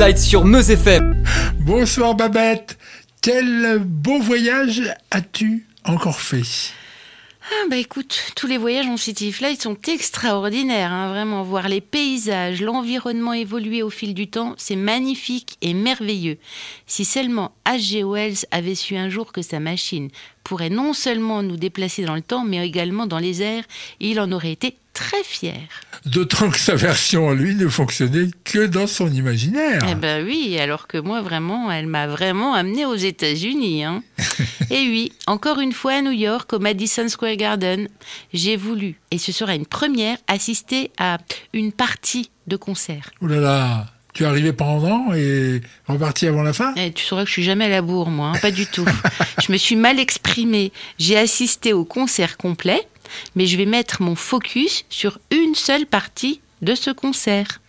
Light sur Meuse FM. Bonsoir Babette. Quel beau voyage as-tu encore fait? Ah bah écoute, tous les voyages en City Flight sont extraordinaires, hein, vraiment. Voir les paysages, l'environnement évoluer au fil du temps, c'est magnifique et merveilleux. Si seulement H.G. Wells avait su un jour que sa machine pourrait non seulement nous déplacer dans le temps, mais également dans les airs, il en aurait été très fier. D'autant que sa version, lui, ne fonctionnait que dans son imaginaire. Eh ben oui, alors que moi, vraiment, elle m'a vraiment amené aux États-Unis. Hein. et oui, encore une fois à New York, au Madison Square Garden, j'ai voulu, et ce sera une première, assister à une partie de concert. Oh là là tu es arrivé pendant et reparti avant la fin eh, Tu sauras que je suis jamais à la bourre, moi, hein, pas du tout. je me suis mal exprimée. J'ai assisté au concert complet, mais je vais mettre mon focus sur une seule partie de ce concert.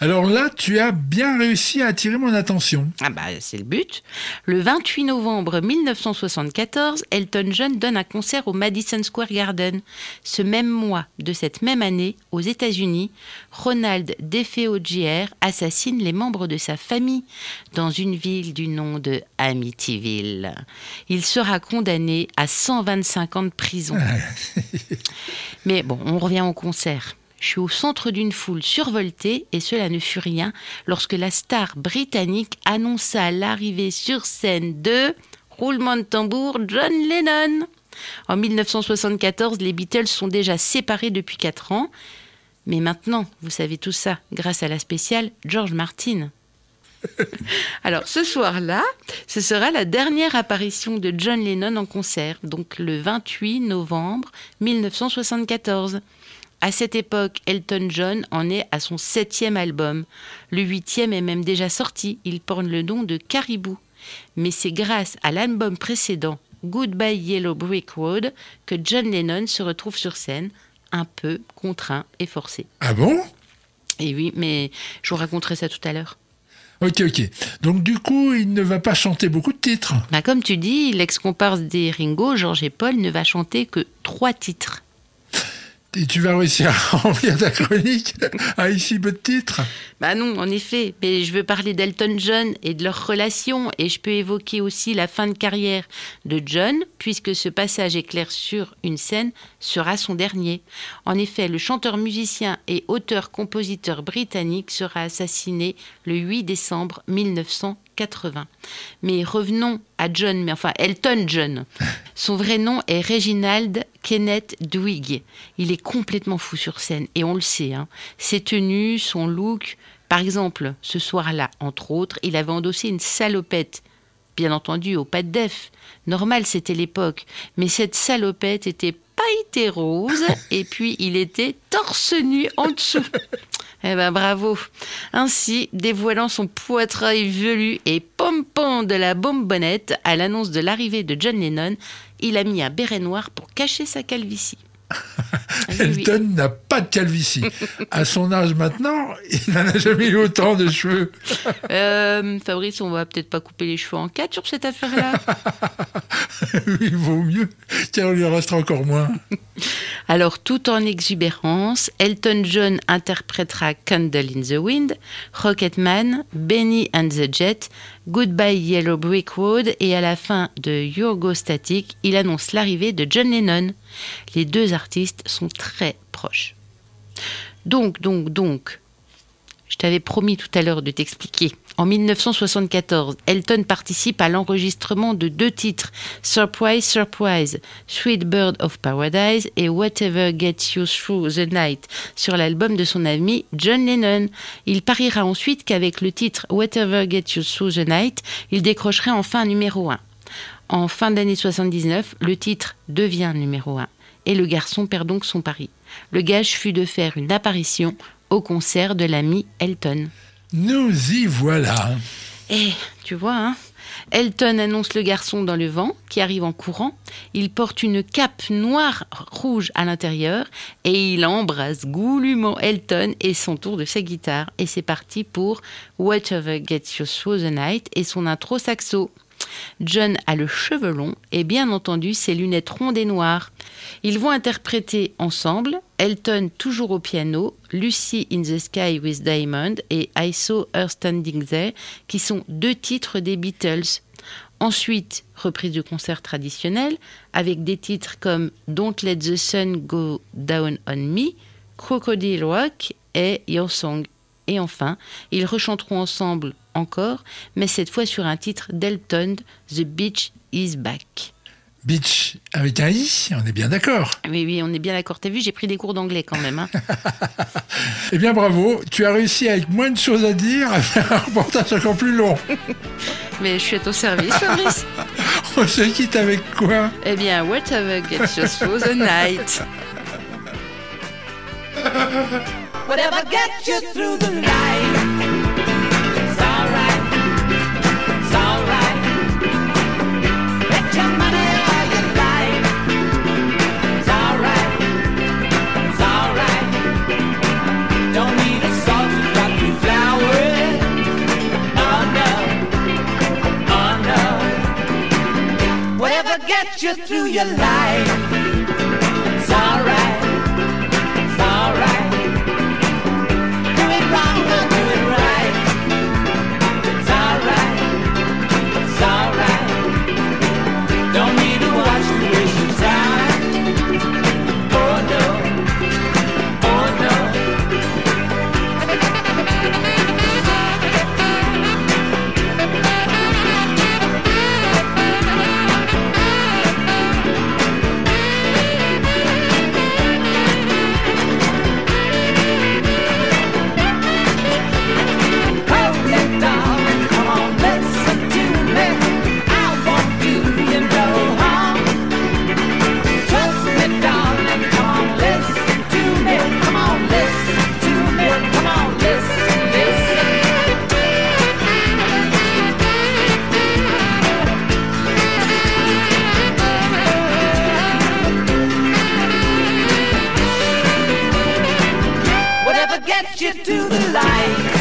Alors là, tu as bien réussi à attirer mon attention. Ah bah c'est le but. Le 28 novembre 1974, Elton John donne un concert au Madison Square Garden. Ce même mois de cette même année, aux États-Unis, Ronald DeFeo assassine les membres de sa famille dans une ville du nom de Amityville. Il sera condamné à 125 ans de prison. Mais bon, on revient au concert. Je suis au centre d'une foule survoltée et cela ne fut rien lorsque la star britannique annonça l'arrivée sur scène de roulement de tambour John Lennon. En 1974, les Beatles sont déjà séparés depuis 4 ans. Mais maintenant, vous savez tout ça grâce à la spéciale George Martin. Alors ce soir-là, ce sera la dernière apparition de John Lennon en concert, donc le 28 novembre 1974. À cette époque, Elton John en est à son septième album. Le huitième est même déjà sorti, il porte le nom de Caribou. Mais c'est grâce à l'album précédent, Goodbye Yellow Brick Road, que John Lennon se retrouve sur scène, un peu contraint et forcé. Ah bon? Et oui, mais je vous raconterai ça tout à l'heure. Ok, ok. Donc du coup, il ne va pas chanter beaucoup de titres. Bah, comme tu dis, l'ex-comparse des Ringo, Georges et Paul, ne va chanter que trois titres. Et tu vas réussir à remplir ta chronique à ici peu de titres Bah non, en effet. Mais je veux parler d'Elton John et de leur relation. Et je peux évoquer aussi la fin de carrière de John, puisque ce passage éclair sur une scène sera son dernier. En effet, le chanteur-musicien et auteur-compositeur britannique sera assassiné le 8 décembre 1900. 80. Mais revenons à John, mais enfin Elton John. Son vrai nom est Reginald Kenneth Dwig. Il est complètement fou sur scène et on le sait. Hein. Ses tenues, son look. Par exemple, ce soir-là, entre autres, il avait endossé une salopette. Bien entendu, au pas de def. Normal, c'était l'époque. Mais cette salopette était pailletée rose et puis il était torse nu en dessous. Eh ben bravo. Ainsi, dévoilant son poitrail velu et pompant de la bonbonnette à l'annonce de l'arrivée de John Lennon, il a mis un béret noir pour cacher sa calvitie. Elton n'a pas de calvitie. à son âge maintenant, il n'en a jamais eu autant de cheveux. Euh, Fabrice, on va peut-être pas couper les cheveux en quatre sur cette affaire-là. oui, il vaut mieux, car il lui restera encore moins. Alors, tout en exubérance, Elton John interprétera Candle in the Wind, Rocketman, Benny and the Jet, Goodbye Yellow Brick Road et à la fin de Go Static, il annonce l'arrivée de John Lennon. Les deux artistes sont très proches. Donc, donc, donc, je t'avais promis tout à l'heure de t'expliquer. En 1974, Elton participe à l'enregistrement de deux titres, Surprise, Surprise, Sweet Bird of Paradise et Whatever Gets You Through the Night, sur l'album de son ami John Lennon. Il pariera ensuite qu'avec le titre Whatever Gets You Through the Night, il décrocherait enfin numéro 1. En fin d'année 79, le titre devient numéro 1 et le garçon perd donc son pari. Le gage fut de faire une apparition au concert de l'ami Elton. Nous y voilà. Eh, tu vois, hein Elton annonce le garçon dans le vent, qui arrive en courant. Il porte une cape noire rouge à l'intérieur et il embrasse goulûment Elton et son tour de sa guitare. Et c'est parti pour Whatever Gets You Through the Night et son intro saxo. John a le cheveu long et bien entendu ses lunettes rondes et noires. Ils vont interpréter ensemble Elton toujours au piano, Lucy in the Sky with Diamond et I Saw Her Standing There, qui sont deux titres des Beatles. Ensuite, reprise de concert traditionnel avec des titres comme Don't Let the Sun Go Down on Me, Crocodile Rock et Your Song. Et enfin, ils rechanteront ensemble encore, mais cette fois sur un titre d'Elton, The Beach is Back. Beach avec un i, on est bien d'accord. Oui, oui, on est bien d'accord. T'as vu, j'ai pris des cours d'anglais quand même. Hein. eh bien, bravo. Tu as réussi avec moins de choses à dire à faire un reportage encore plus long. Mais je suis à ton service, Fabrice. on se quitte avec quoi? Eh bien, whatever gets us through the night. whatever gets you through the night. Through your life. life.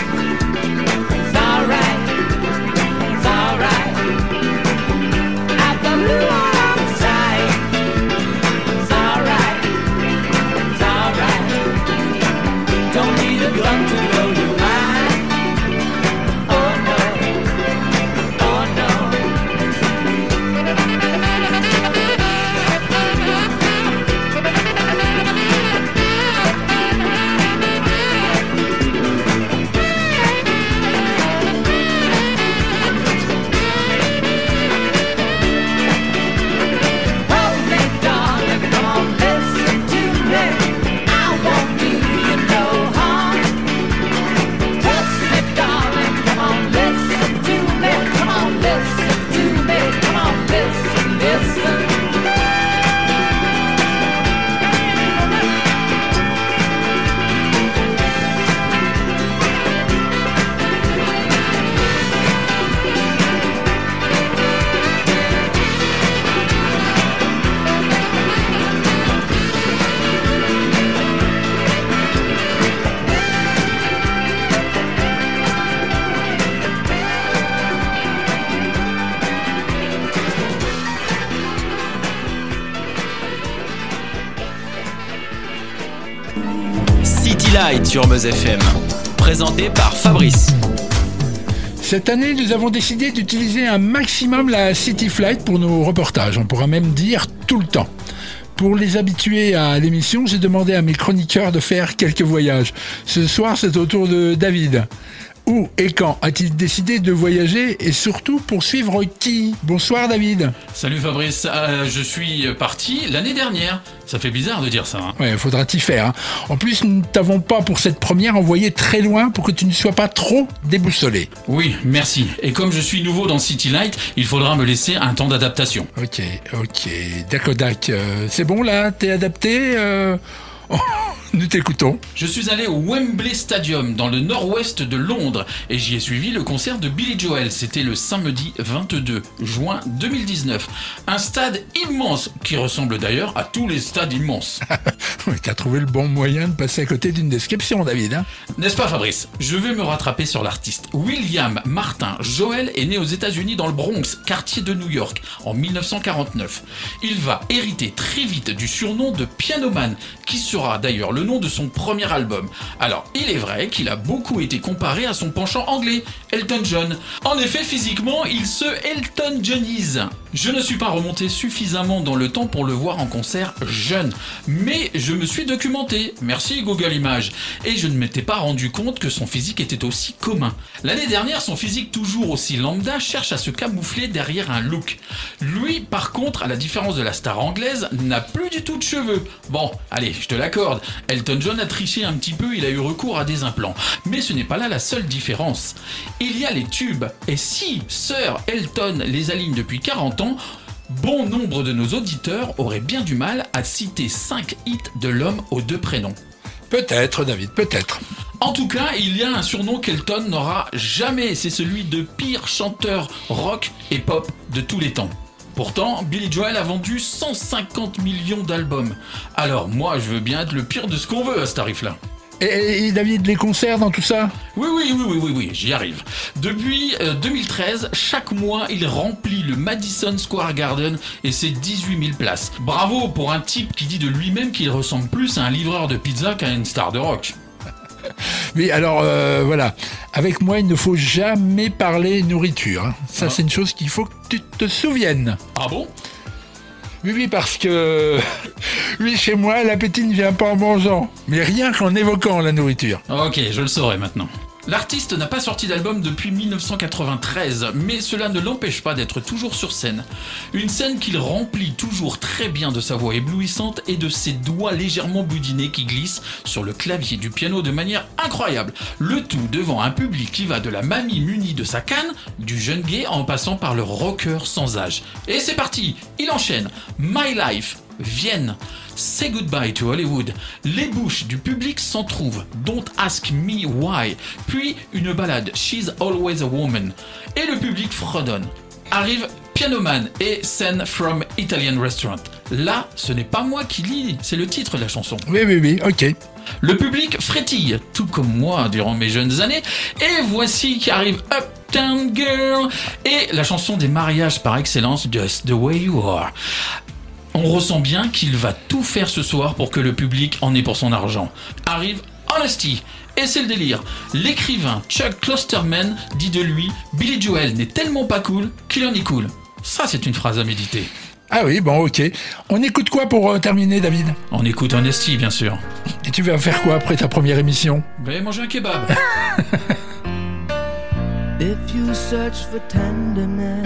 Sur Meuse par Fabrice. Cette année, nous avons décidé d'utiliser un maximum la City Flight pour nos reportages. On pourra même dire tout le temps. Pour les habituer à l'émission, j'ai demandé à mes chroniqueurs de faire quelques voyages. Ce soir, c'est au tour de David. Où et quand a-t-il décidé de voyager et surtout pour suivre qui? Bonsoir David. Salut Fabrice, euh, je suis parti l'année dernière. Ça fait bizarre de dire ça. Hein. Ouais, faudra t'y faire. Hein. En plus, nous ne t'avons pas pour cette première envoyé très loin pour que tu ne sois pas trop déboussolé. Oui, merci. Et comme je suis nouveau dans City Light, il faudra me laisser un temps d'adaptation. Ok, ok. D'accord, euh, c'est bon là T'es adapté euh... Nous t'écoutons. Je suis allé au Wembley Stadium dans le nord-ouest de Londres et j'y ai suivi le concert de Billy Joel. C'était le samedi 22 juin 2019. Un stade immense qui ressemble d'ailleurs à tous les stades immenses. T'as trouvé le bon moyen de passer à côté d'une description, David. Hein? N'est-ce pas Fabrice? Je vais me rattraper sur l'artiste. William Martin Joel est né aux États-Unis dans le Bronx, quartier de New York, en 1949. Il va hériter très vite du surnom de Pianoman, qui sera d'ailleurs le nom de son premier album. Alors, il est vrai qu'il a beaucoup été comparé à son penchant anglais, Elton John. En effet, physiquement, il se Elton Johnise. Je ne suis pas remonté suffisamment dans le temps pour le voir en concert jeune, mais je me suis documenté, merci Google Images, et je ne m'étais pas rendu compte que son physique était aussi commun. L'année dernière, son physique toujours aussi lambda cherche à se camoufler derrière un look. Lui, par contre, à la différence de la star anglaise, n'a plus du tout de cheveux. Bon, allez, je te l'accorde, Elton John a triché un petit peu, il a eu recours à des implants. Mais ce n'est pas là la seule différence. Il y a les tubes, et si Sir Elton les aligne depuis 40 ans, bon nombre de nos auditeurs auraient bien du mal à citer 5 hits de l'homme aux deux prénoms. Peut-être, David, peut-être. En tout cas, il y a un surnom qu'Elton n'aura jamais, c'est celui de pire chanteur rock et pop de tous les temps. Pourtant, Billy Joel a vendu 150 millions d'albums. Alors moi, je veux bien être le pire de ce qu'on veut à ce tarif-là. Et, et David, les concerts dans tout ça Oui, oui, oui, oui, oui, oui, j'y arrive. Depuis euh, 2013, chaque mois, il remplit le Madison Square Garden et ses 18 000 places. Bravo pour un type qui dit de lui-même qu'il ressemble plus à un livreur de pizza qu'à une star de rock. Oui, alors euh, voilà. Avec moi, il ne faut jamais parler nourriture. hein. Ça, Ah. c'est une chose qu'il faut que tu te souviennes. Ah bon? Oui, oui, parce que. Oui, chez moi, l'appétit ne vient pas en mangeant, mais rien qu'en évoquant la nourriture. Ok, je le saurai maintenant. L'artiste n'a pas sorti d'album depuis 1993, mais cela ne l'empêche pas d'être toujours sur scène. Une scène qu'il remplit toujours très bien de sa voix éblouissante et de ses doigts légèrement boudinés qui glissent sur le clavier du piano de manière incroyable. Le tout devant un public qui va de la mamie munie de sa canne, du jeune gay en passant par le rocker sans âge. Et c'est parti, il enchaîne. My Life, Vienne, Say Goodbye to Hollywood, les bouches du public s'en trouvent, Don't Ask Me Why, puis une balade, She's Always a Woman, et le public fredonne. Arrive Pianoman et Scène from Italian Restaurant. Là, ce n'est pas moi qui lis, c'est le titre de la chanson. Oui, oui, oui, ok. Le public frétille, tout comme moi durant mes jeunes années, et voici qui arrive Uptown Girl et la chanson des mariages par excellence, Just the Way You Are. On ressent bien qu'il va tout faire ce soir pour que le public en ait pour son argent. Arrive Honesty. Et c'est le délire. L'écrivain Chuck Klosterman dit de lui Billy Joel n'est tellement pas cool qu'il en est cool. Ça, c'est une phrase à méditer. Ah oui, bon, ok. On écoute quoi pour euh, terminer, David? On écoute Honesty, bien sûr. Et tu vas faire quoi après ta première émission? Ben, manger un kebab. If you search for tenderness,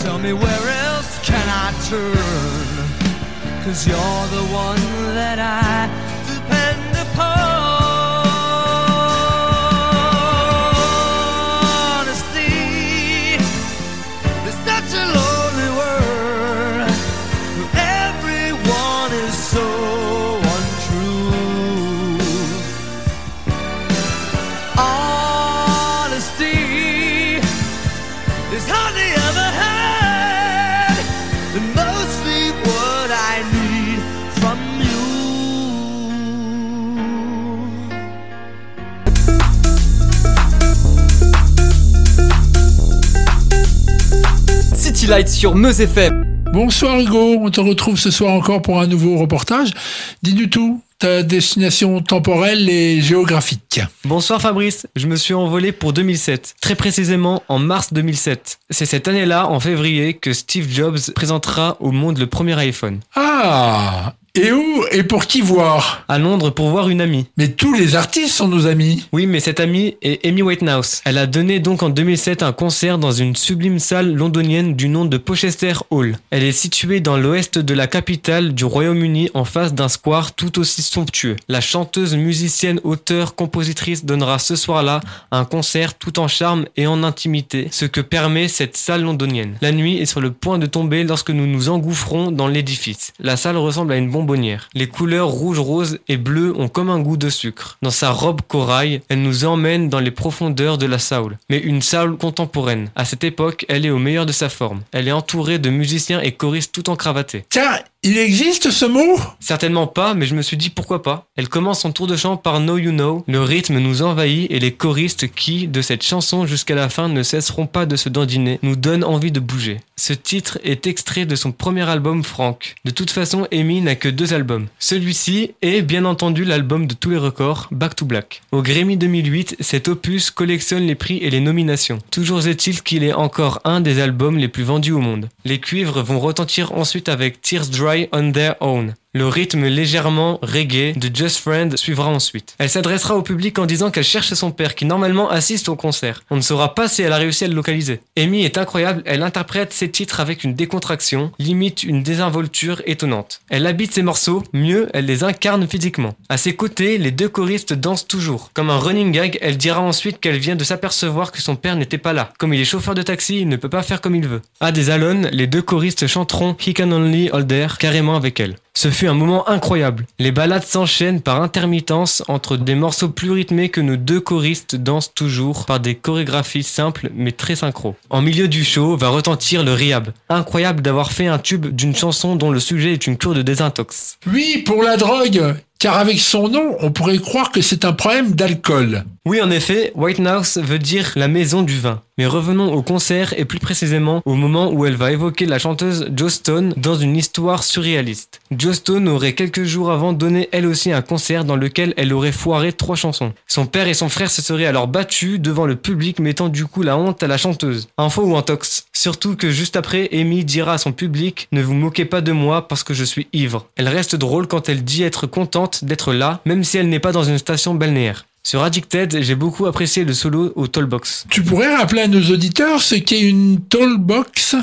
tell me where else can I turn? Cause you're the one that I Light sur Meuse FM. Bonsoir Hugo, on te retrouve ce soir encore pour un nouveau reportage. Dis-nous tout, ta destination temporelle et géographique. Bonsoir Fabrice, je me suis envolé pour 2007, très précisément en mars 2007. C'est cette année-là, en février, que Steve Jobs présentera au monde le premier iPhone. Ah Et où et pour qui voir À Londres pour voir une amie. Mais tous les artistes sont nos amis. Oui, mais cette amie est Amy Whitehouse. Elle a donné donc en 2007 un concert dans une sublime salle londonienne du nom de Pochester Hall. Elle est située dans l'ouest de la capitale du Royaume-Uni en face d'un square tout aussi somptueux. La chanteuse, musicienne, auteure, compositrice donnera ce soir-là un concert tout en charme et en intimité, ce que permet cette salle londonienne. La nuit est sur le point de tomber lorsque nous nous engouffrons dans l'édifice. La salle ressemble à une Les couleurs rouge, rose et bleu ont comme un goût de sucre. Dans sa robe corail, elle nous emmène dans les profondeurs de la salle. Mais une salle contemporaine. À cette époque, elle est au meilleur de sa forme. Elle est entourée de musiciens et choristes tout en cravaté. Tiens, il existe ce mot? Certainement pas, mais je me suis dit pourquoi pas. Elle commence son tour de chant par Know You Know. Le rythme nous envahit et les choristes qui, de cette chanson jusqu'à la fin, ne cesseront pas de se dandiner, nous donnent envie de bouger. Ce titre est extrait de son premier album Frank. De toute façon, Amy n'a que deux albums. Celui-ci est bien entendu l'album de tous les records, Back to Black. Au Grammy 2008, cet opus collectionne les prix et les nominations. Toujours est-il qu'il est encore un des albums les plus vendus au monde. Les cuivres vont retentir ensuite avec Tears Dry on Their Own. Le rythme légèrement reggae de Just Friend suivra ensuite. Elle s'adressera au public en disant qu'elle cherche son père qui normalement assiste au concert. On ne saura pas si elle a réussi à le localiser. Amy est incroyable, elle interprète ses titres avec une décontraction, limite une désinvolture étonnante. Elle habite ses morceaux, mieux, elle les incarne physiquement. À ses côtés, les deux choristes dansent toujours. Comme un running gag, elle dira ensuite qu'elle vient de s'apercevoir que son père n'était pas là. Comme il est chauffeur de taxi, il ne peut pas faire comme il veut. À des Alone, les deux choristes chanteront He Can Only Hold There carrément avec elle. Ce fut un moment incroyable. Les ballades s'enchaînent par intermittence entre des morceaux plus rythmés que nos deux choristes dansent toujours par des chorégraphies simples mais très synchro. En milieu du show va retentir le riab. Incroyable d'avoir fait un tube d'une chanson dont le sujet est une cure de désintox. Oui, pour la drogue. Car avec son nom, on pourrait croire que c'est un problème d'alcool. Oui, en effet, White House veut dire la maison du vin. Mais revenons au concert et plus précisément au moment où elle va évoquer la chanteuse Joe Stone dans une histoire surréaliste. Joe Stone aurait quelques jours avant donné elle aussi un concert dans lequel elle aurait foiré trois chansons. Son père et son frère se seraient alors battus devant le public mettant du coup la honte à la chanteuse. Info ou intox Surtout que juste après, Amy dira à son public Ne vous moquez pas de moi parce que je suis ivre. Elle reste drôle quand elle dit être contente d'être là, même si elle n'est pas dans une station balnéaire. Sur Addicted, j'ai beaucoup apprécié le solo au Tollbox. Tu pourrais rappeler à nos auditeurs ce qu'est une tollbox?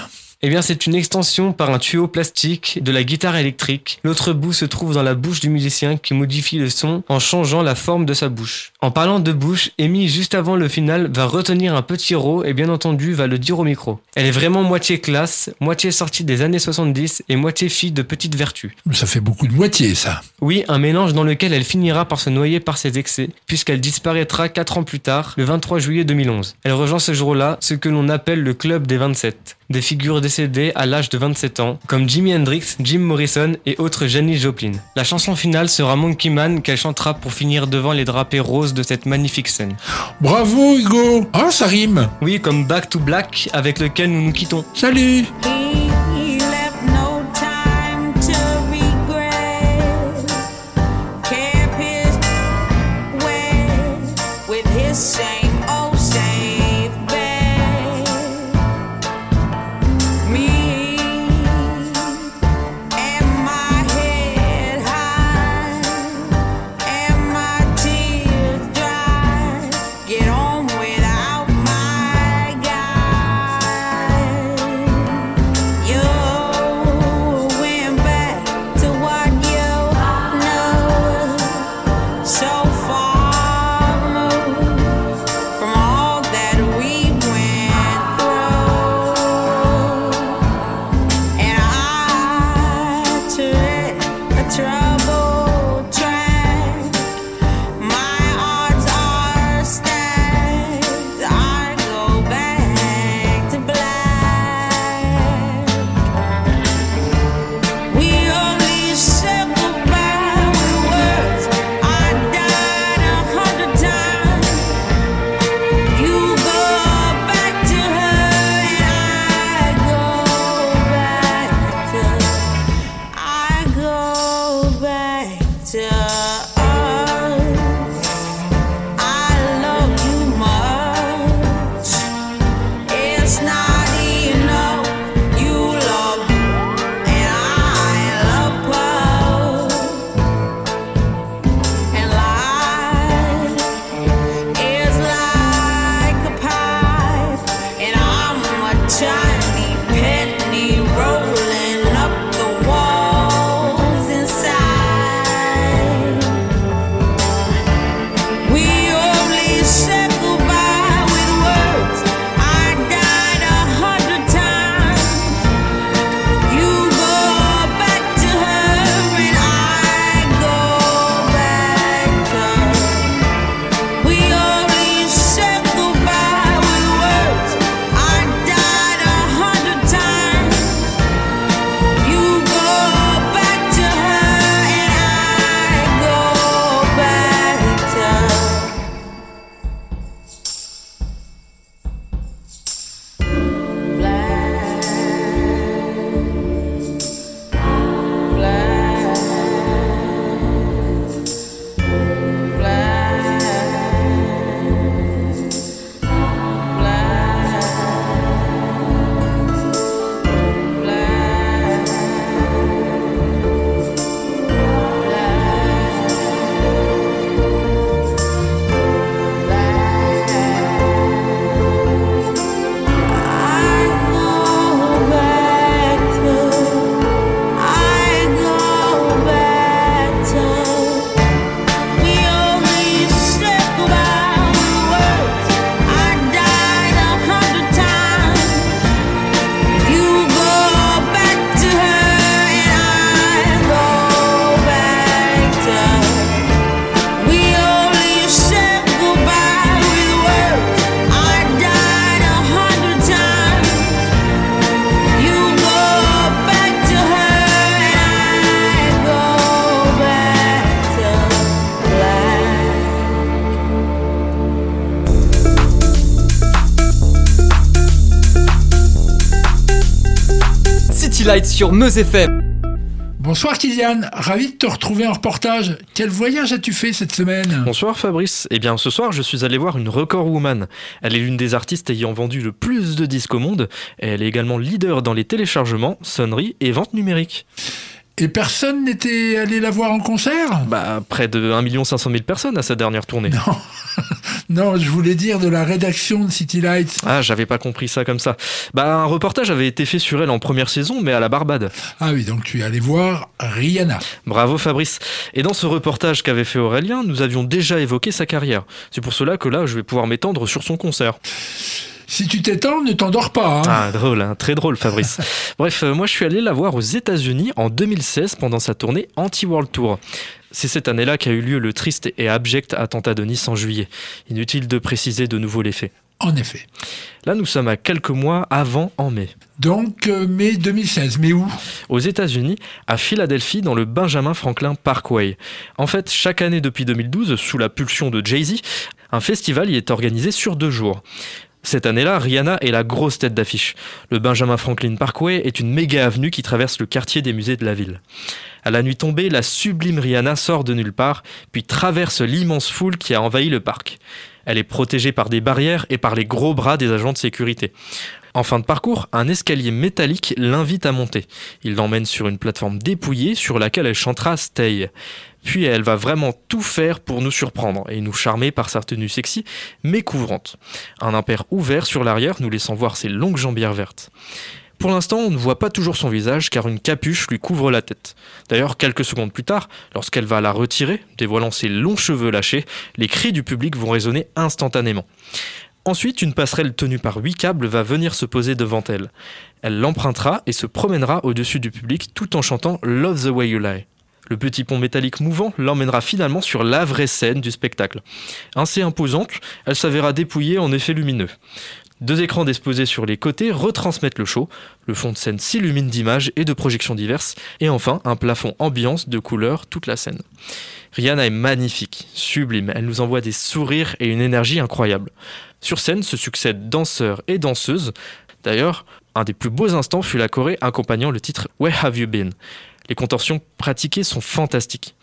Eh bien, c'est une extension par un tuyau plastique de la guitare électrique. L'autre bout se trouve dans la bouche du musicien qui modifie le son en changeant la forme de sa bouche. En parlant de bouche, Amy, juste avant le final, va retenir un petit rot et bien entendu va le dire au micro. Elle est vraiment moitié classe, moitié sortie des années 70 et moitié fille de petite vertu. Ça fait beaucoup de moitié, ça. Oui, un mélange dans lequel elle finira par se noyer par ses excès, puisqu'elle disparaîtra 4 ans plus tard, le 23 juillet 2011. Elle rejoint ce jour-là ce que l'on appelle le club des 27, des figures décédées à l'âge de 27 ans, comme Jimi Hendrix, Jim Morrison et autres Janis Joplin. La chanson finale sera Monkey Man qu'elle chantera pour finir devant les drapés roses de cette magnifique scène. Bravo, Hugo. Ah, ça rime. Oui, comme Back to Black avec lequel nous nous quittons. Salut. Sur Meuse FM. Bonsoir Kylian, ravi de te retrouver en reportage. Quel voyage as-tu fait cette semaine? Bonsoir Fabrice. Eh bien ce soir je suis allé voir une record woman. Elle est l'une des artistes ayant vendu le plus de disques au monde. Elle est également leader dans les téléchargements, sonneries et ventes numériques. Et personne n'était allé la voir en concert? Bah près de 1 500 000 personnes à sa dernière tournée. Non, Non, je voulais dire de la rédaction de City Lights. Ah, j'avais pas compris ça comme ça. Bah, un reportage avait été fait sur elle en première saison, mais à la Barbade. Ah oui, donc tu es allé voir Rihanna. Bravo Fabrice. Et dans ce reportage qu'avait fait Aurélien, nous avions déjà évoqué sa carrière. C'est pour cela que là, je vais pouvoir m'étendre sur son concert. Si tu t'étends, ne t'endors pas. hein. Ah, drôle, hein, très drôle Fabrice. Bref, euh, moi je suis allé la voir aux États-Unis en 2016 pendant sa tournée Anti-World Tour. C'est cette année-là qu'a eu lieu le triste et abject attentat de Nice en juillet. Inutile de préciser de nouveau les faits. En effet. Là, nous sommes à quelques mois avant en mai. Donc, euh, mai 2016. Mais où? Aux États-Unis, à Philadelphie, dans le Benjamin Franklin Parkway. En fait, chaque année depuis 2012, sous la pulsion de Jay-Z, un festival y est organisé sur deux jours. Cette année-là, Rihanna est la grosse tête d'affiche. Le Benjamin Franklin Parkway est une méga avenue qui traverse le quartier des musées de la ville. À la nuit tombée, la sublime Rihanna sort de nulle part, puis traverse l'immense foule qui a envahi le parc. Elle est protégée par des barrières et par les gros bras des agents de sécurité. En fin de parcours, un escalier métallique l'invite à monter. Il l'emmène sur une plateforme dépouillée sur laquelle elle chantera Stay. Puis elle va vraiment tout faire pour nous surprendre et nous charmer par sa tenue sexy mais couvrante. Un impair ouvert sur l'arrière nous laissant voir ses longues jambières vertes. Pour l'instant, on ne voit pas toujours son visage car une capuche lui couvre la tête. D'ailleurs, quelques secondes plus tard, lorsqu'elle va la retirer, dévoilant ses longs cheveux lâchés, les cris du public vont résonner instantanément. Ensuite, une passerelle tenue par huit câbles va venir se poser devant elle. Elle l'empruntera et se promènera au-dessus du public tout en chantant Love the Way You Lie. Le petit pont métallique mouvant l'emmènera finalement sur la vraie scène du spectacle. Ainsi imposante, elle s'avéra dépouillée en effet lumineux. Deux écrans disposés sur les côtés retransmettent le show, le fond de scène s'illumine d'images et de projections diverses, et enfin un plafond ambiance de couleurs toute la scène. Rihanna est magnifique, sublime, elle nous envoie des sourires et une énergie incroyable. Sur scène se succèdent danseurs et danseuses. D'ailleurs, un des plus beaux instants fut la Corée accompagnant le titre Where Have You Been? Les contorsions pratiquées sont fantastiques.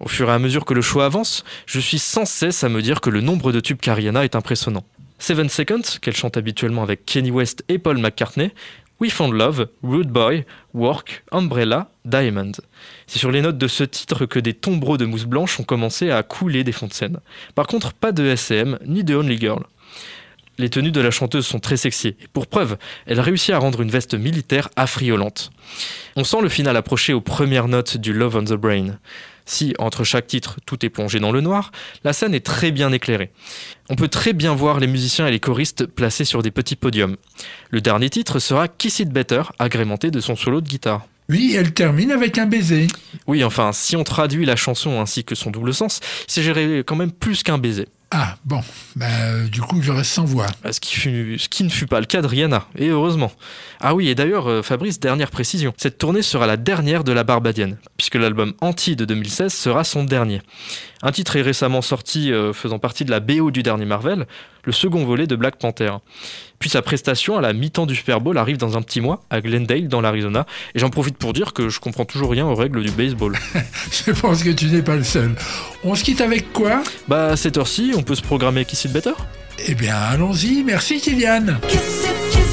Au fur et à mesure que le show avance, je suis sans cesse à me dire que le nombre de tubes qu'Ariana est impressionnant. Seven Seconds, qu'elle chante habituellement avec Kenny West et Paul McCartney, We Found Love, Rude Boy, Work, Umbrella, Diamond. C'est sur les notes de ce titre que des tombereaux de mousse blanche ont commencé à couler des fonds de scène. Par contre, pas de SM ni de Only Girl. Les tenues de la chanteuse sont très sexy, et pour preuve, elle réussit à rendre une veste militaire affriolante. On sent le final approcher aux premières notes du Love on the Brain. Si, entre chaque titre, tout est plongé dans le noir, la scène est très bien éclairée. On peut très bien voir les musiciens et les choristes placés sur des petits podiums. Le dernier titre sera Kiss It Better, agrémenté de son solo de guitare. Oui, elle termine avec un baiser. Oui, enfin, si on traduit la chanson ainsi que son double sens, il s'agirait quand même plus qu'un baiser. Ah, bon. Bah, du coup, je reste sans voix. Ce qui, fut- ce qui ne fut pas le cas de Rihanna, et heureusement. Ah oui, et d'ailleurs, euh, Fabrice, dernière précision, cette tournée sera la dernière de la Barbadienne, puisque l'album Anti de 2016 sera son dernier. Un titre est récemment sorti euh, faisant partie de la BO du dernier Marvel, le second volet de Black Panther. Puis sa prestation à la mi-temps du Super Bowl arrive dans un petit mois à Glendale, dans l'Arizona, et j'en profite pour dire que je comprends toujours rien aux règles du baseball. Je pense que tu n'es pas le seul. On se quitte avec quoi? Bah, à cette heure-ci, on peut se programmer Kiss It Better? Eh bien, allons-y. Merci, Kylian. Kiss it, kiss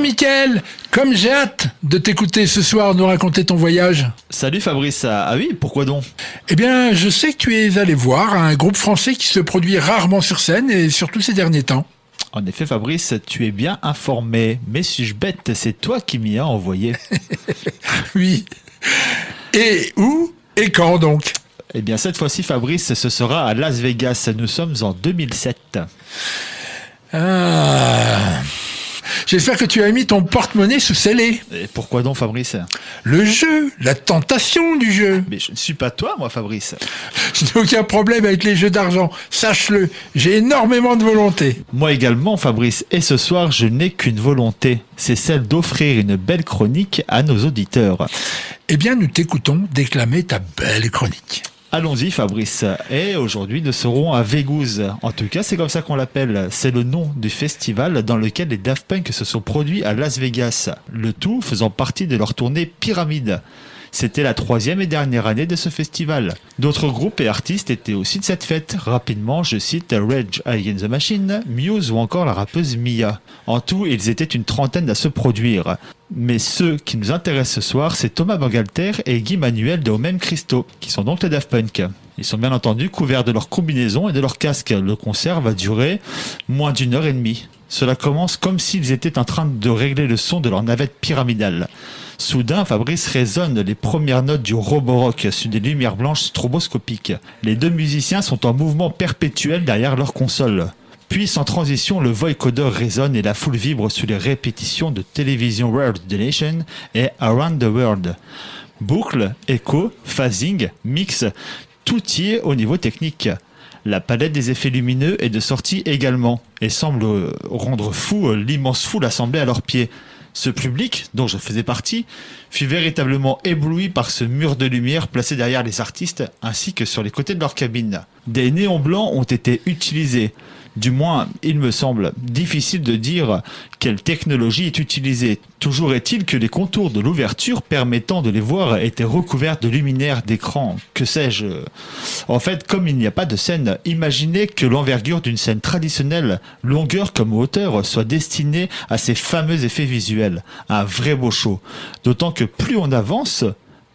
Mickaël, comme j'ai hâte de t'écouter ce soir nous raconter ton voyage. Salut Fabrice, ah ah oui, pourquoi donc? Eh bien, je sais que tu es allé voir un groupe français qui se produit rarement sur scène et surtout ces derniers temps. En effet Fabrice, tu es bien informé, mais suis-je bête, c'est toi qui m'y as envoyé. Oui. Et où et quand donc? Eh bien cette fois-ci Fabrice, ce sera à Las Vegas, nous sommes en 2007. Ah. J'espère que tu as mis ton porte-monnaie sous scellé. Et pourquoi donc Fabrice? Le jeu, la tentation du jeu. Mais je ne suis pas toi moi Fabrice. Je n'ai aucun problème avec les jeux d'argent, sache-le. J'ai énormément de volonté. Moi également Fabrice, et ce soir je n'ai qu'une volonté, c'est celle d'offrir une belle chronique à nos auditeurs. Eh bien, nous t'écoutons déclamer ta belle chronique. Allons-y Fabrice. Et aujourd'hui nous serons à Vegouz. En tout cas c'est comme ça qu'on l'appelle. C'est le nom du festival dans lequel les Daft Punk se sont produits à Las Vegas. Le tout faisant partie de leur tournée Pyramide. C'était la troisième et dernière année de ce festival. D'autres groupes et artistes étaient aussi de cette fête. Rapidement, je cite Rage Against the Machine, Muse ou encore la rappeuse Mia. En tout, ils étaient une trentaine à se produire. Mais ceux qui nous intéressent ce soir, c'est Thomas Bangalter et Guy Manuel de Homem Christo, qui sont donc les Daft Punk. Ils sont bien entendu couverts de leur combinaison et de leur casque. Le concert va durer moins d'une heure et demie. Cela commence comme s'ils étaient en train de régler le son de leur navette pyramidale. Soudain, Fabrice résonne les premières notes du Roborock sur des lumières blanches stroboscopiques. Les deux musiciens sont en mouvement perpétuel derrière leur console. Puis, sans transition, le vocoder résonne et la foule vibre sous les répétitions de Television World the Nation et Around the World. Boucle, écho, phasing, mix, tout y est au niveau technique. La palette des effets lumineux est de sortie également et semble euh, rendre fou euh, l'immense foule assemblée à leurs pieds. Ce public, dont je faisais partie, fut véritablement ébloui par ce mur de lumière placé derrière les artistes ainsi que sur les côtés de leur cabine. Des néons blancs ont été utilisés. Du moins, il me semble difficile de dire quelle technologie est utilisée. Toujours est-il que les contours de l'ouverture permettant de les voir étaient recouverts de luminaires d'écran. Que sais-je? En fait, comme il n'y a pas de scène, imaginez que l'envergure d'une scène traditionnelle, longueur comme hauteur, soit destinée à ces fameux effets visuels. Un vrai beau show. D'autant que plus on avance,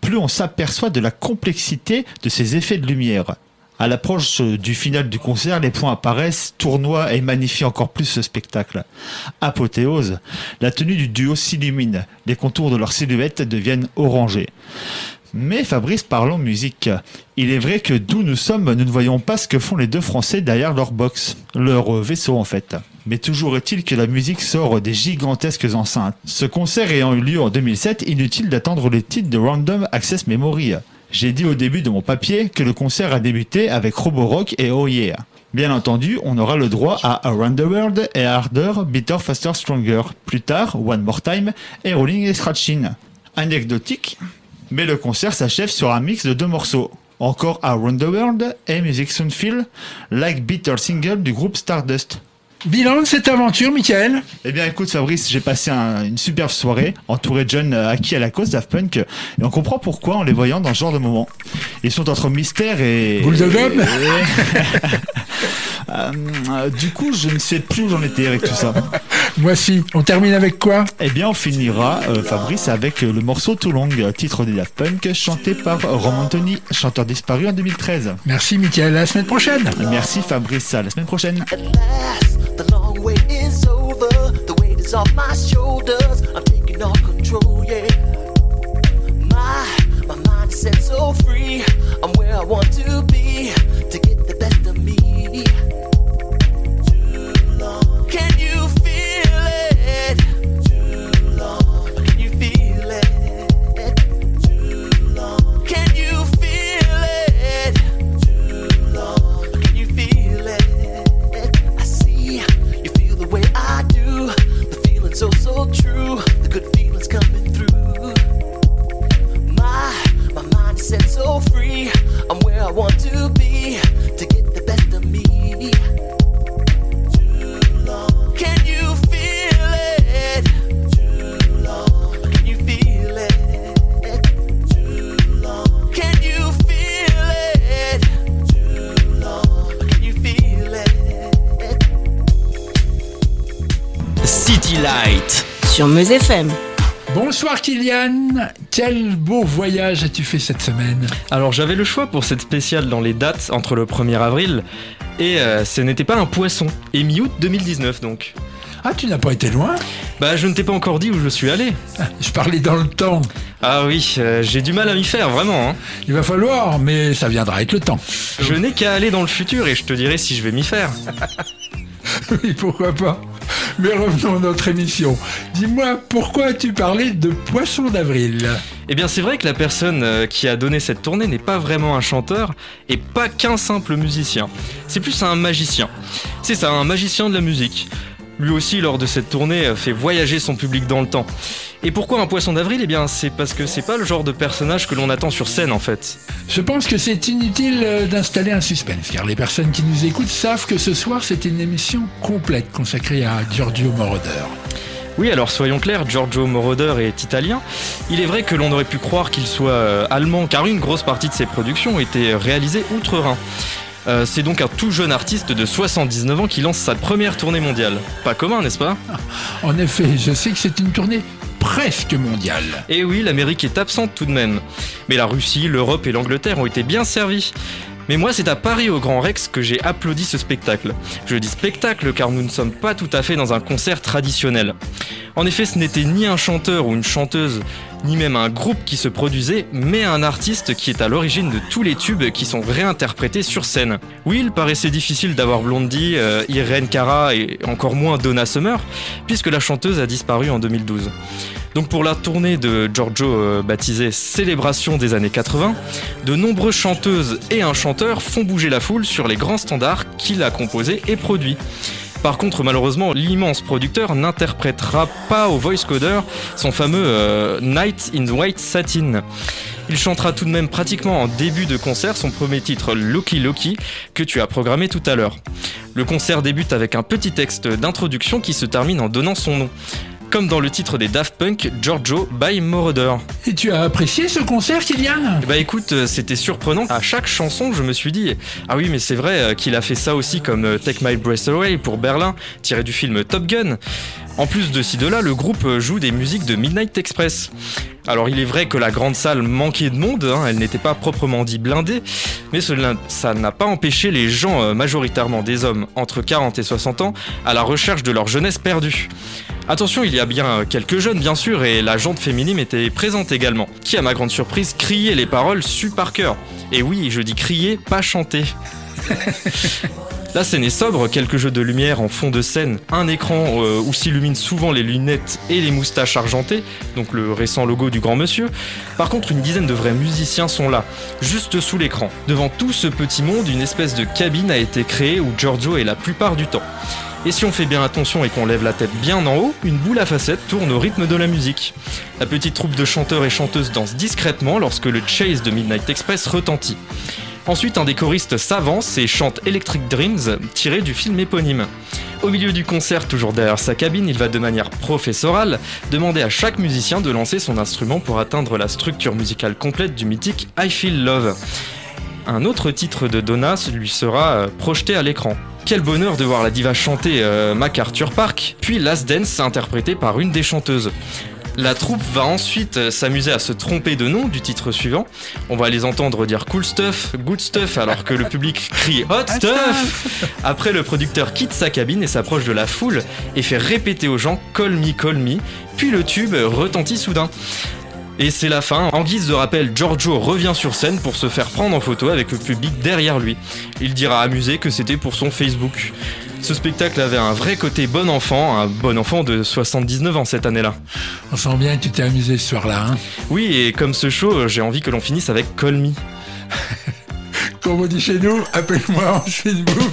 plus on s'aperçoit de la complexité de ces effets de lumière. À l'approche du final du concert, les points apparaissent, tournoient et magnifient encore plus ce spectacle. Apothéose, la tenue du duo s'illumine, les contours de leur silhouette deviennent orangés. Mais Fabrice, parlons musique. Il est vrai que d'où nous sommes, nous ne voyons pas ce que font les deux Français derrière leur box, leur euh, vaisseau en fait. Mais toujours est-il que la musique sort des gigantesques enceintes. Ce concert ayant eu lieu en 2007, inutile d'attendre les titres de Random Access Memory. J'ai dit au début de mon papier que le concert a débuté avec Roborock et Oh. Bien entendu, on aura le droit à Around the World et Harder, Bitter, Faster, Stronger. Plus tard, One More Time et Rolling et Scratching. Anecdotique, mais le concert s'achève sur un mix de deux morceaux. Encore Around the World et Music Soon Feel, Like Bitter Single du groupe Stardust. Bilan de cette aventure, Michael Eh bien écoute Fabrice, j'ai passé un- une superbe soirée entouré de jeunes euh, acquis à la cause Daft Punk et on comprend pourquoi en les voyant dans ce genre de moment. Ils sont entre mystère et... Boule de gomme Euh, euh, Du coup je ne sais plus où j'en étais avec tout ça. Moi si. On termine avec quoi? Eh bien on finira euh, Fabrice avec le morceau Too Long, titre des Daft Punk chanté par Roman Anthony, chanteur disparu en 2013. Merci Michael, à la semaine prochaine. Merci Fabrice, à la semaine prochaine. The long wait is over. The weight is off my shoulders. I'm taking all control, yeah. My, my mind is set so free. I'm where I want to be to get sur Meuse FM. Bonsoir Kylian, quel beau voyage as-tu fait cette semaine Alors j'avais le choix pour cette spéciale dans les dates entre le 1er avril et euh, ce n'était pas un poisson. Et mi-août 2019 donc. Ah, tu n'as pas été loin Bah je ne t'ai pas encore dit où je suis allé. Je parlais dans le temps. Ah oui, euh, j'ai du mal à m'y faire vraiment. hein. Il va falloir, mais ça viendra avec le temps. Je n'ai qu'à aller dans le futur et je te dirai si je vais m'y faire. Oui, pourquoi pas Mais revenons à notre émission. Dis-moi, pourquoi as-tu parlé de poisson d'avril? Eh bien c'est vrai que la personne euh, qui a donné cette tournée n'est pas vraiment un chanteur et pas qu'un simple musicien. C'est plus un magicien. C'est ça, un magicien de la musique. Lui aussi, lors de cette tournée, euh, fait voyager son public dans le temps. Et pourquoi un poisson d'avril? Eh bien, c'est parce que c'est pas le genre de personnage que l'on attend sur scène en fait. Je pense que c'est inutile euh, d'installer un suspense, car les personnes qui nous écoutent savent que ce soir c'est une émission complète consacrée à Giorgio Moroder. Oui, alors soyons clairs, Giorgio Moroder est italien. Il est vrai que l'on aurait pu croire qu'il soit euh, allemand, car une grosse partie de ses productions étaient réalisées outre-Rhin. Euh, c'est donc un tout jeune artiste de 79 ans qui lance sa première tournée mondiale. Pas commun, n'est-ce pas? En effet, je sais que c'est une tournée presque mondiale. Et oui, l'Amérique est absente tout de même. Mais la Russie, l'Europe et l'Angleterre ont été bien servis. Mais moi, c'est à Paris au Grand Rex que j'ai applaudi ce spectacle. Je dis spectacle car nous ne sommes pas tout à fait dans un concert traditionnel. En effet, ce n'était ni un chanteur ou une chanteuse, ni même un groupe qui se produisait, mais un artiste qui est à l'origine de tous les tubes qui sont réinterprétés sur scène. Oui, il paraissait difficile d'avoir Blondie, euh, Irene Cara et encore moins Donna Summer, puisque la chanteuse a disparu en 2012. Donc pour la tournée de Giorgio euh, baptisée Célébration des années 80, de nombreuses chanteuses et un chanteur font bouger la foule sur les grands standards qu'il a composés et produits. Par contre, malheureusement, l'immense producteur n'interprétera pas au voice coder son fameux euh, Night in White Satin. Il chantera tout de même pratiquement en début de concert son premier titre Lucky Lucky que tu as programmé tout à l'heure. Le concert débute avec un petit texte d'introduction qui se termine en donnant son nom. Comme dans le titre des Daft Punk, Giorgio by Moroder. Et tu as apprécié ce concert, Kylian? Bah écoute, euh, c'était surprenant. À chaque chanson, je me suis dit, ah oui, mais c'est vrai euh, qu'il a fait ça aussi comme euh, Take My Breath Away pour Berlin, tiré du film Top Gun. En plus de ci de là, le groupe joue des musiques de Midnight Express. Alors il est vrai que la grande salle manquait de monde, hein, elle n'était pas proprement dit blindée, mais cela, ça n'a pas empêché les gens, majoritairement des hommes entre 40 et 60 ans, à la recherche de leur jeunesse perdue. Attention, il y a bien quelques jeunes bien sûr, et la jante féminine était présente également, qui à ma grande surprise criait les paroles su par cœur. Et oui, je dis crier, pas chanter. La scène est sobre, quelques jeux de lumière en fond de scène, un écran euh, où s'illuminent souvent les lunettes et les moustaches argentées, donc le récent logo du grand monsieur. Par contre, une dizaine de vrais musiciens sont là, juste sous l'écran. Devant tout ce petit monde, une espèce de cabine a été créée où Giorgio est la plupart du temps. Et si on fait bien attention et qu'on lève la tête bien en haut, une boule à facettes tourne au rythme de la musique. La petite troupe de chanteurs et chanteuses danse discrètement lorsque le chase de Midnight Express retentit. Ensuite, un des choristes s'avance et chante Electric Dreams, tiré du film éponyme. Au milieu du concert, toujours derrière sa cabine, il va de manière professorale demander à chaque musicien de lancer son instrument pour atteindre la structure musicale complète du mythique I Feel Love. Un autre titre de Donna lui sera euh, projeté à l'écran. Quel bonheur de voir la diva chanter euh, MacArthur Park, puis Last Dance interprété par une des chanteuses. La troupe va ensuite euh, s'amuser à se tromper de nom du titre suivant. On va les entendre dire cool stuff, good stuff, alors que le public crie hot stuff. Après, le producteur quitte sa cabine et s'approche de la foule et fait répéter aux gens call me, call me. Puis le tube retentit soudain. Et c'est la fin. En guise de rappel, Giorgio revient sur scène pour se faire prendre en photo avec le public derrière lui. Il dira amusé que c'était pour son Facebook. Ce spectacle avait un vrai côté bon enfant, un bon enfant de 79 ans cette année-là. On sent bien que tu t'es amusé ce soir-là. Hein Oui, et comme ce show, j'ai envie que l'on finisse avec Call Me. Comme on dit chez nous, appelle-moi en Facebook.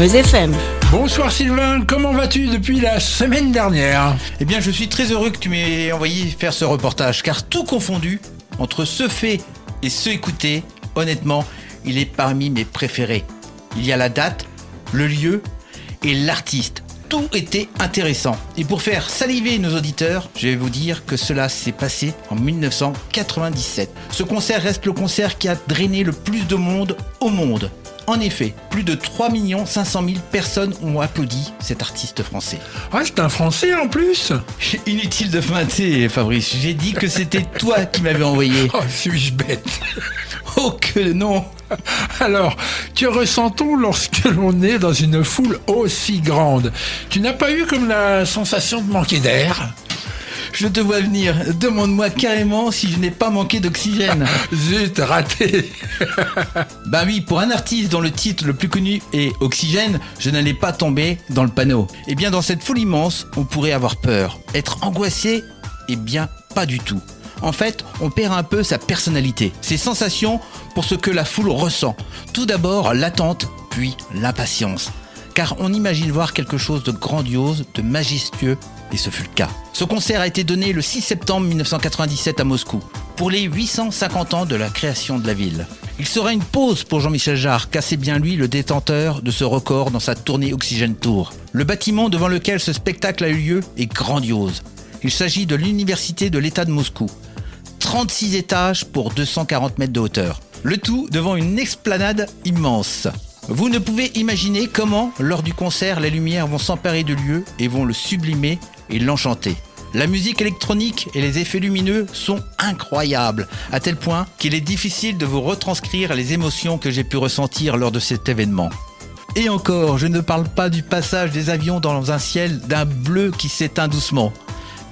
Meuse FM. Bonsoir Sylvain, comment vas-tu depuis la semaine dernière? Eh bien, je suis très heureux que tu m'aies envoyé faire ce reportage, car tout confondu, entre ce fait et ce écouté, honnêtement, il est parmi mes préférés. Il y a la date, le lieu et l'artiste. Tout était intéressant. Et pour faire saliver nos auditeurs, je vais vous dire que cela s'est passé en 1997. Ce concert reste le concert qui a drainé le plus de monde au monde. En effet, plus de 3 500 000 personnes ont applaudi cet artiste français. Ah, c'est un français en plus Inutile de feinter, Fabrice. J'ai dit que c'était toi qui m'avais envoyé. Oh, suis-je bête? Oh que non Alors, que ressent-on lorsque l'on est dans une foule aussi grande? Tu n'as pas eu comme la sensation de manquer d'air? Je te vois venir. Demande-moi carrément si je n'ai pas manqué d'oxygène. Zut, raté Bah oui, pour un artiste dont le titre le plus connu est Oxygène, je n'allais pas tomber dans le panneau. Eh bien, dans cette foule immense, on pourrait avoir peur. Être angoissé Eh bien, pas du tout. En fait, on perd un peu sa personnalité, ses sensations pour ce que la foule ressent. Tout d'abord, l'attente, puis l'impatience. Car on imagine voir quelque chose de grandiose, de majestueux, et ce fut le cas. Ce concert a été donné le 6 septembre 1997 à Moscou, pour les 850 ans de la création de la ville. Il sera une pause pour Jean-Michel Jarre, car c'est bien lui le détenteur de ce record dans sa tournée Oxygène Tour. Le bâtiment devant lequel ce spectacle a eu lieu est grandiose. Il s'agit de l'Université de l'État de Moscou. 36 étages pour 240 mètres de hauteur. Le tout devant une explanade immense. Vous ne pouvez imaginer comment, lors du concert, les lumières vont s'emparer du lieu et vont le sublimer et l'enchanter. La musique électronique et les effets lumineux sont incroyables, à tel point qu'il est difficile de vous retranscrire les émotions que j'ai pu ressentir lors de cet événement. Et encore, je ne parle pas du passage des avions dans un ciel d'un bleu qui s'éteint doucement,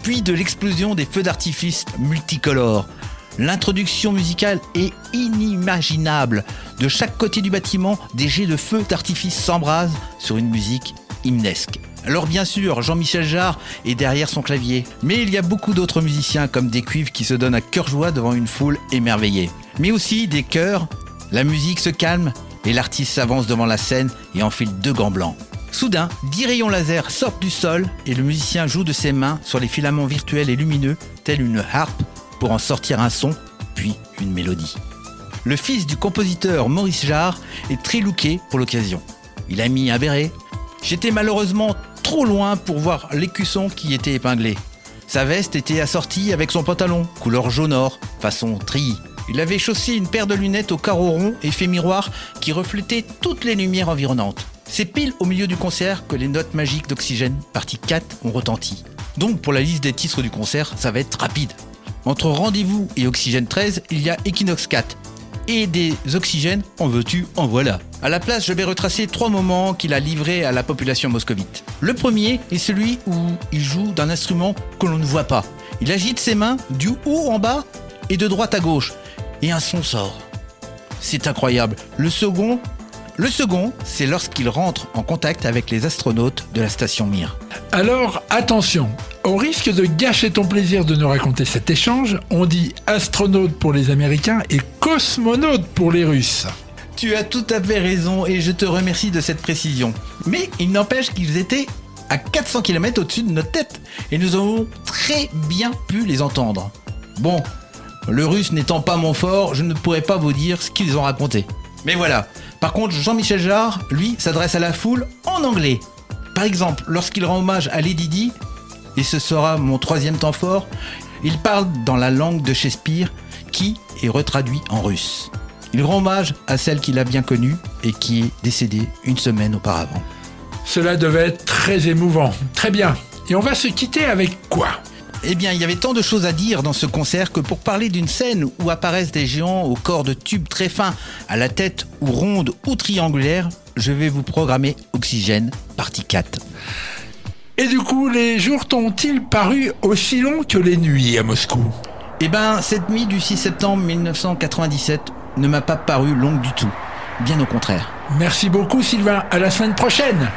puis de l'explosion des feux d'artifice multicolores. L'introduction musicale est inimaginable. De chaque côté du bâtiment, des jets de feux d'artifice s'embrasent sur une musique hymnesque. Alors bien sûr, Jean-Michel Jarre est derrière son clavier, mais il y a beaucoup d'autres musiciens comme des cuivres qui se donnent à cœur joie devant une foule émerveillée. Mais aussi des chœurs, la musique se calme et l'artiste s'avance devant la scène et enfile deux gants blancs. Soudain, dix rayons laser sortent du sol et le musicien joue de ses mains sur les filaments virtuels et lumineux, tel une harpe, pour en sortir un son, puis une mélodie. Le fils du compositeur Maurice Jarre est très looké pour l'occasion. Il a mis un béret. J'étais malheureusement trop loin pour voir l'écusson qui était épinglé. Sa veste était assortie avec son pantalon, couleur jaune or, façon tri. Il avait chaussé une paire de lunettes au carreau rond et fait miroir qui reflétaient toutes les lumières environnantes. C'est pile au milieu du concert que les notes magiques d'Oxygène, partie 4, ont retenti. Donc pour la liste des titres du concert, ça va être rapide. Entre Rendez-vous et Oxygène 13, il y a Equinox 4. Et des oxygènes, en veux-tu, en voilà. À la place, je vais retracer trois moments qu'il a livrés à la population moscovite. Le premier est celui où il joue d'un instrument que l'on ne voit pas. Il agite ses mains du haut en bas et de droite à gauche. Et un son sort. C'est incroyable. Le second, le second, c'est lorsqu'il rentre en contact avec les astronautes de la station Mir. Alors, attention, au risque de gâcher ton plaisir de nous raconter cet échange, on dit astronaute pour les Américains et cosmonaute pour les Russes. Tu as tout à fait raison et je te remercie de cette précision. Mais il n'empêche qu'ils étaient à 400 km au-dessus de notre tête et nous avons très bien pu les entendre. Bon, le russe n'étant pas mon fort, je ne pourrais pas vous dire ce qu'ils ont raconté. Mais voilà. Par contre, Jean-Michel Jarre, lui, s'adresse à la foule en anglais. Par exemple, lorsqu'il rend hommage à Lady Di, et ce sera mon troisième temps fort, il parle dans la langue de Shakespeare qui est retraduit en russe. Il rend hommage à celle qu'il a bien connue et qui est décédée une semaine auparavant. Cela devait être très émouvant. Très bien. Et on va se quitter avec quoi? Eh bien, il y avait tant de choses à dire dans ce concert que pour parler d'une scène où apparaissent des géants au corps de tubes très fins, à la tête ou ronde ou triangulaire, je vais vous programmer Oxygène, partie 4. Et du coup, les jours t'ont-ils paru aussi longs que les nuits à Moscou? Eh ben, cette nuit du 6 septembre 1997 ne m'a pas paru longue du tout. Bien au contraire. Merci beaucoup Sylvain, à la semaine prochaine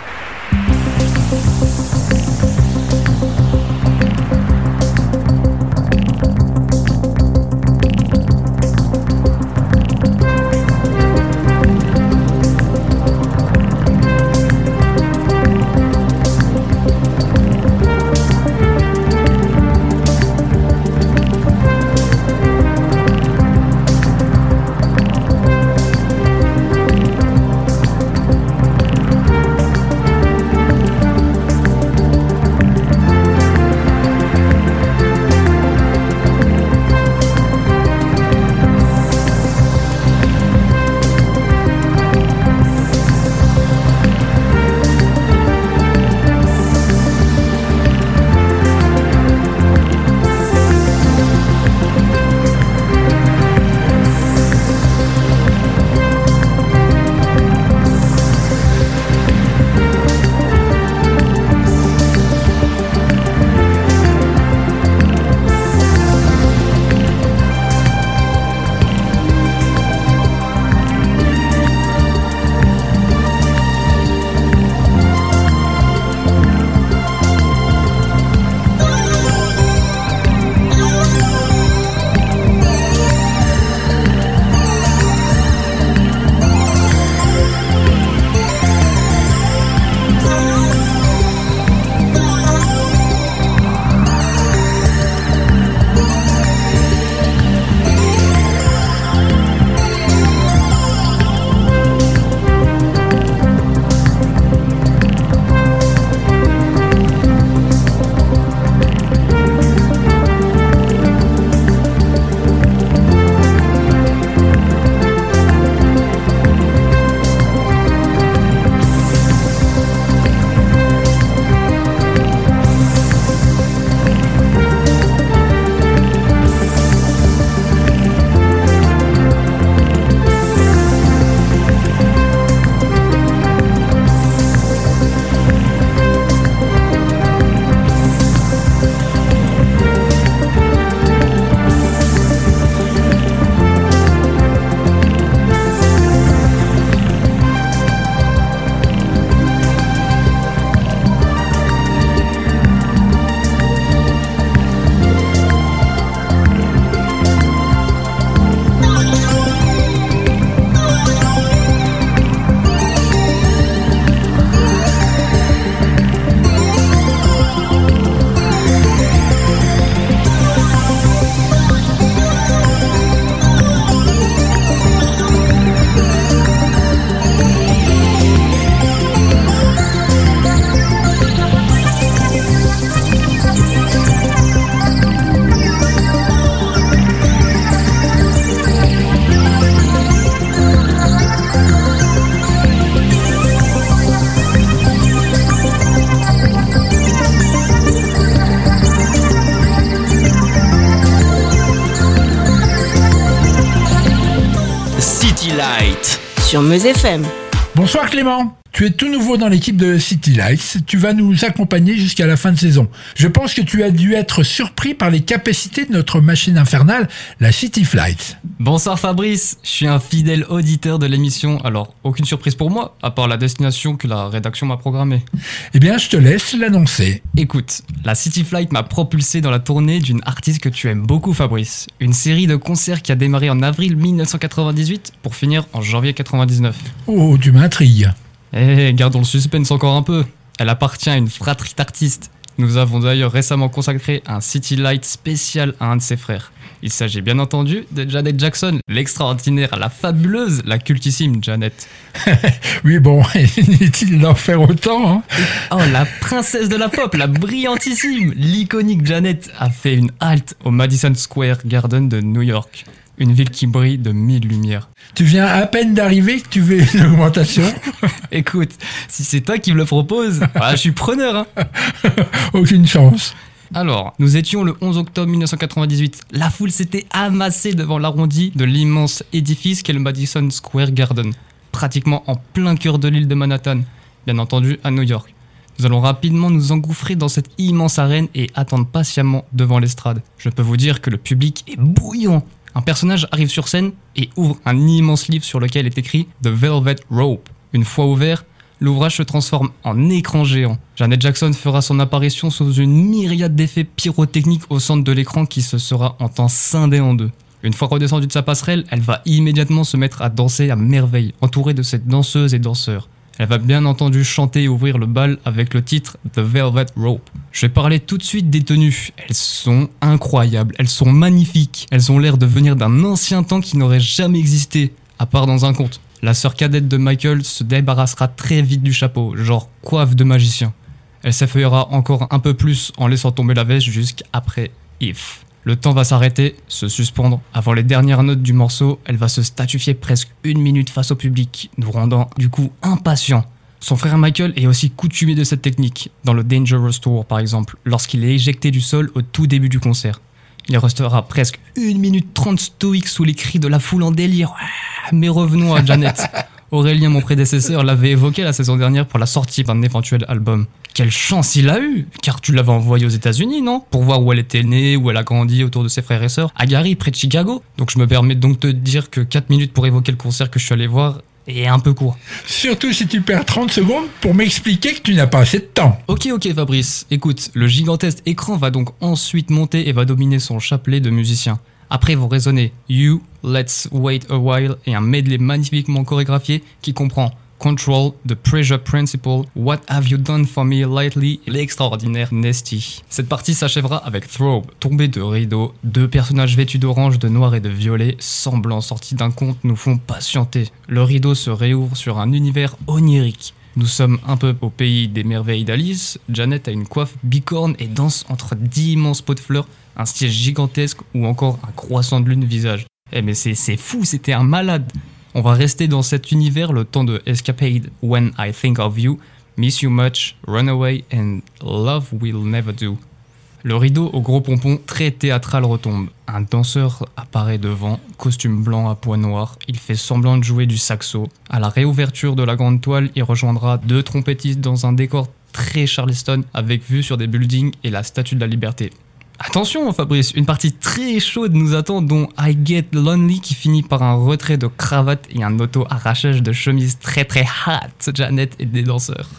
Sur Meuse FM. Bonsoir Clément. Tu es tout nouveau dans l'équipe de City Lights. Tu vas nous accompagner jusqu'à la fin de saison. Je pense que tu as dû être surpris par les capacités de notre machine infernale, la City Flight. Bonsoir Fabrice, je suis un fidèle auditeur de l'émission, alors aucune surprise pour moi, à part la destination que la rédaction m'a programmée. Eh bien, je te laisse l'annoncer. Écoute, la City Flight m'a propulsé dans la tournée d'une artiste que tu aimes beaucoup Fabrice. Une série de concerts qui a démarré en avril 1998 pour finir en janvier 99. Oh, tu m'intrigues. Eh, gardons le suspense encore un peu. Elle appartient à une fratrie d'artistes. Nous avons d'ailleurs récemment consacré un City Light spécial à un de ses frères. Il s'agit bien entendu de Janet Jackson, l'extraordinaire, la fabuleuse, la cultissime Janet. Oui, bon, inutile d'en faire autant. Hein. Oh, la princesse de la pop, la brillantissime, l'iconique Janet a fait une halte au Madison Square Garden de New York. Une ville qui brille de mille lumières. Tu viens à peine d'arriver que tu veux une augmentation. Écoute, si c'est toi qui me le propose, je suis preneur. Hein. Aucune chance. Alors, nous étions le 11 octobre 1998. La foule s'était amassée devant l'arrondi de l'immense édifice qu'est le Madison Square Garden, pratiquement en plein cœur de l'île de Manhattan, bien entendu à New York. Nous allons rapidement nous engouffrer dans cette immense arène et attendre patiemment devant l'estrade. Je peux vous dire que le public est bouillant. Un personnage arrive sur scène et ouvre un immense livre sur lequel est écrit The Velvet Rope. Une fois ouvert, l'ouvrage se transforme en écran géant. Janet Jackson fera son apparition sous une myriade d'effets pyrotechniques au centre de l'écran qui se sera en temps scindé en deux. Une fois redescendue de sa passerelle, elle va immédiatement se mettre à danser à merveille, entourée de cette danseuse et danseurs. Elle va bien entendu chanter et ouvrir le bal avec le titre The Velvet Rope. Je vais parler tout de suite des tenues. Elles sont incroyables, elles sont magnifiques, elles ont l'air de venir d'un ancien temps qui n'aurait jamais existé, à part dans un conte. La sœur cadette de Michael se débarrassera très vite du chapeau, genre coiffe de magicien. Elle s'effeuillera encore un peu plus en laissant tomber la veste jusqu'après If. Le temps va s'arrêter, se suspendre. Avant les dernières notes du morceau, elle va se statufier presque une minute face au public, nous rendant du coup impatients. Son frère Michael est aussi coutumier de cette technique, dans le Dangerous Tour par exemple, lorsqu'il est éjecté du sol au tout début du concert. Il restera presque une minute trente stoïque sous les cris de la foule en délire. Mais revenons à Janet. Aurélien, mon prédécesseur, l'avait évoqué la saison dernière pour la sortie d'un éventuel album. Quelle chance il a eu Car tu l'avais envoyé aux États-Unis, non? Pour voir où elle était née, où elle a grandi autour de ses frères et sœurs, à Gary, près de Chicago. Donc je me permets donc de te dire que 4 minutes pour évoquer le concert que je suis allé voir est un peu court. Surtout si tu perds 30 secondes pour m'expliquer que tu n'as pas assez de temps. Ok, ok Fabrice, écoute, le gigantesque écran va donc ensuite monter et va dominer son chapelet de musiciens. Après vont résonner You, Let's Wait a While et un medley magnifiquement chorégraphié qui comprend Control, The Pressure Principle, What Have You Done For Me Lately et l'extraordinaire Nesty. Cette partie s'achèvera avec Throbe, tombée de rideau, deux personnages vêtus d'orange, de noir et de violet, semblants sortis d'un conte, nous font patienter. Le rideau se réouvre sur un univers onirique. Nous sommes un peu au pays des merveilles d'Alice. Janet a une coiffe bicorne et danse entre d'immenses pots de fleurs, un siège gigantesque ou encore un croissant de lune visage. Eh mais c'est c'est fou, c'était un malade. On va rester dans cet univers le temps de Escapade, When I Think of You, Miss You Much, Runaway and Love Will Never Do. Le rideau au gros pompon très théâtral retombe. Un danseur apparaît devant, costume blanc à pois noirs. Il fait semblant de jouer du saxo. À la réouverture de la grande toile, il rejoindra deux trompettistes dans un décor très Charleston avec vue sur des buildings et la statue de la liberté. Attention Fabrice, une partie très chaude nous attend dont I Get Lonely qui finit par un retrait de cravate et un auto-arrachage de chemise très très hot, Janet et des danseurs.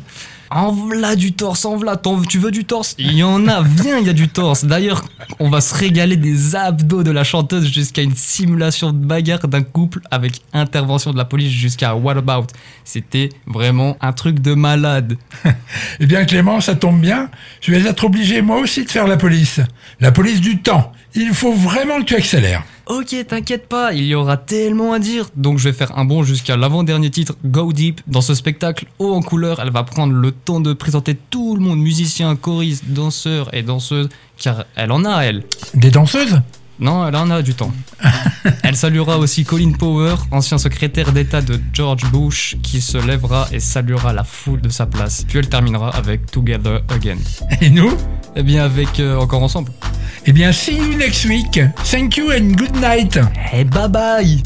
En v'là du torse, en v'là, tu veux du torse? Il y en a, viens, il y a du torse. D'ailleurs, on va se régaler des abdos de la chanteuse jusqu'à une simulation de bagarre d'un couple avec intervention de la police jusqu'à What About? C'était vraiment un truc de malade. Eh bien Clément, ça tombe bien. Je vais être obligé moi aussi de faire la police. La police du temps. Il faut vraiment que tu accélères. Ok, t'inquiète pas, il y aura tellement à dire. Donc je vais faire un bond jusqu'à l'avant-dernier titre, Go Deep. Dans ce spectacle haut en couleur, elle va prendre le temps de présenter tout le monde, musiciens, choristes, danseurs et danseuses, car elle en a, elle. Des danseuses? Non, elle en a du temps. elle saluera aussi Colin Power, ancien secrétaire d'État de George Bush, qui se lèvera et saluera la foule de sa place. Puis elle terminera avec Together Again. Et nous? Eh bien avec euh, Encore Ensemble. Eh bien, see you next week. Thank you and good night. Eh bye bye